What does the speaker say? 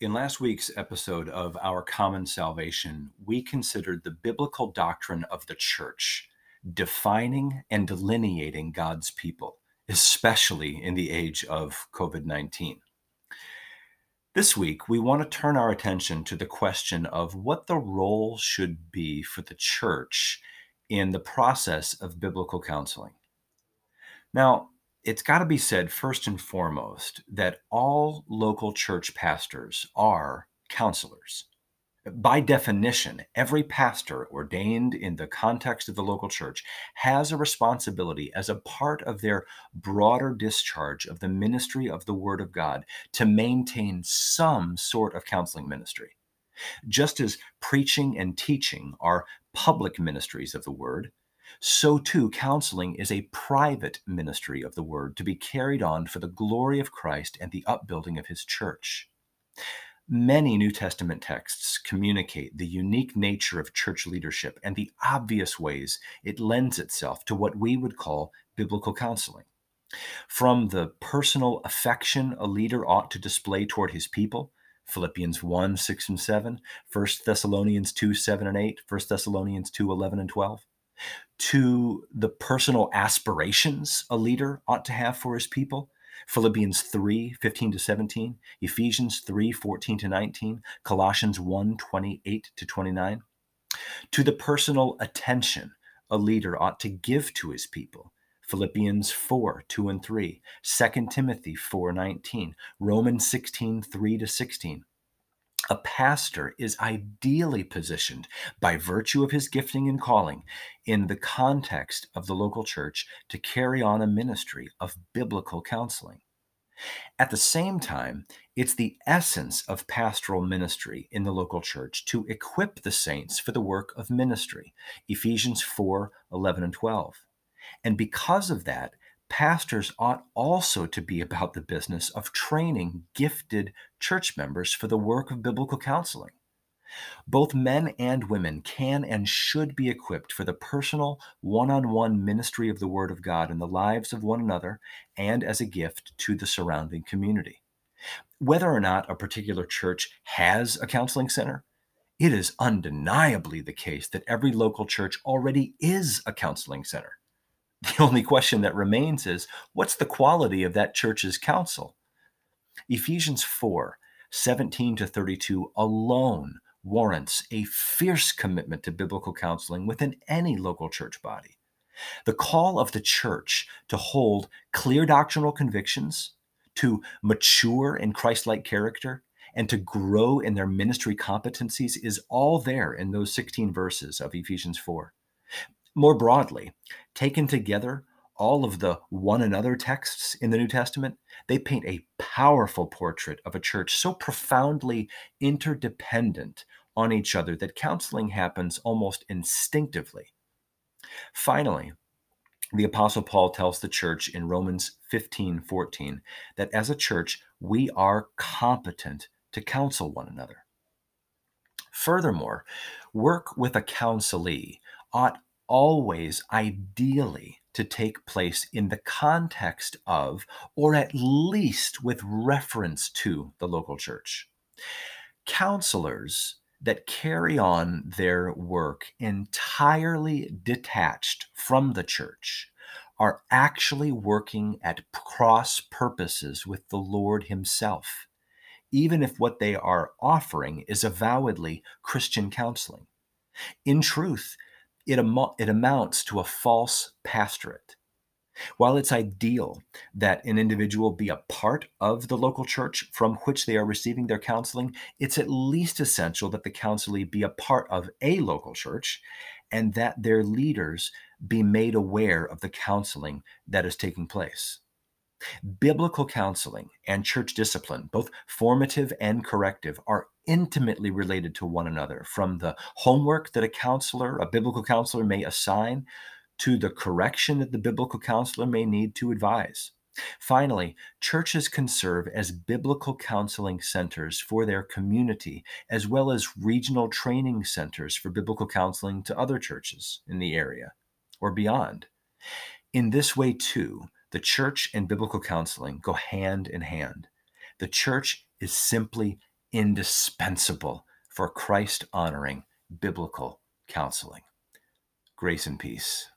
In last week's episode of Our Common Salvation, we considered the biblical doctrine of the church, defining and delineating God's people, especially in the age of COVID 19. This week, we want to turn our attention to the question of what the role should be for the church in the process of biblical counseling. Now, it's got to be said first and foremost that all local church pastors are counselors. By definition, every pastor ordained in the context of the local church has a responsibility as a part of their broader discharge of the ministry of the Word of God to maintain some sort of counseling ministry. Just as preaching and teaching are public ministries of the Word, so too counseling is a private ministry of the word to be carried on for the glory of Christ and the upbuilding of his church. Many New Testament texts communicate the unique nature of church leadership and the obvious ways it lends itself to what we would call biblical counseling. From the personal affection a leader ought to display toward his people, Philippians 1 6 and 7, 1 Thessalonians 2 7 and 8, 1 Thessalonians 2 11 and 12, to the personal aspirations a leader ought to have for his people. Philippians 3 15 to 17, Ephesians 3 14 to 19, Colossians 1 28 to 29. To the personal attention a leader ought to give to his people. Philippians 4 2 and 3, 2 Timothy 4 19, Romans 16 3 to 16, a pastor is ideally positioned by virtue of his gifting and calling in the context of the local church to carry on a ministry of biblical counseling. At the same time, it's the essence of pastoral ministry in the local church to equip the saints for the work of ministry. Ephesians 4 11 and 12. And because of that, pastors ought also to be about the business of training gifted church members for the work of biblical counseling. Both men and women can and should be equipped for the personal, one on one ministry of the Word of God in the lives of one another and as a gift to the surrounding community. Whether or not a particular church has a counseling center, it is undeniably the case that every local church already is a counseling center. The only question that remains is what's the quality of that church's counsel? Ephesians 4 17 to 32 alone warrants a fierce commitment to biblical counseling within any local church body. The call of the church to hold clear doctrinal convictions, to mature in Christ like character, and to grow in their ministry competencies is all there in those 16 verses of Ephesians 4. More broadly, taken together, all of the one another texts in the New Testament, they paint a powerful portrait of a church so profoundly interdependent on each other that counseling happens almost instinctively. Finally, the apostle Paul tells the church in Romans 15:14 that as a church, we are competent to counsel one another. Furthermore, work with a counselee ought always ideally to take place in the context of, or at least with reference to, the local church. Counselors that carry on their work entirely detached from the church are actually working at cross purposes with the Lord Himself, even if what they are offering is avowedly Christian counseling. In truth, it, am- it amounts to a false pastorate. While it's ideal that an individual be a part of the local church from which they are receiving their counseling, it's at least essential that the counselee be a part of a local church and that their leaders be made aware of the counseling that is taking place. Biblical counseling and church discipline, both formative and corrective, are intimately related to one another from the homework that a counselor, a biblical counselor, may assign to the correction that the biblical counselor may need to advise. Finally, churches can serve as biblical counseling centers for their community, as well as regional training centers for biblical counseling to other churches in the area or beyond. In this way, too, the church and biblical counseling go hand in hand. The church is simply indispensable for Christ honoring biblical counseling. Grace and peace.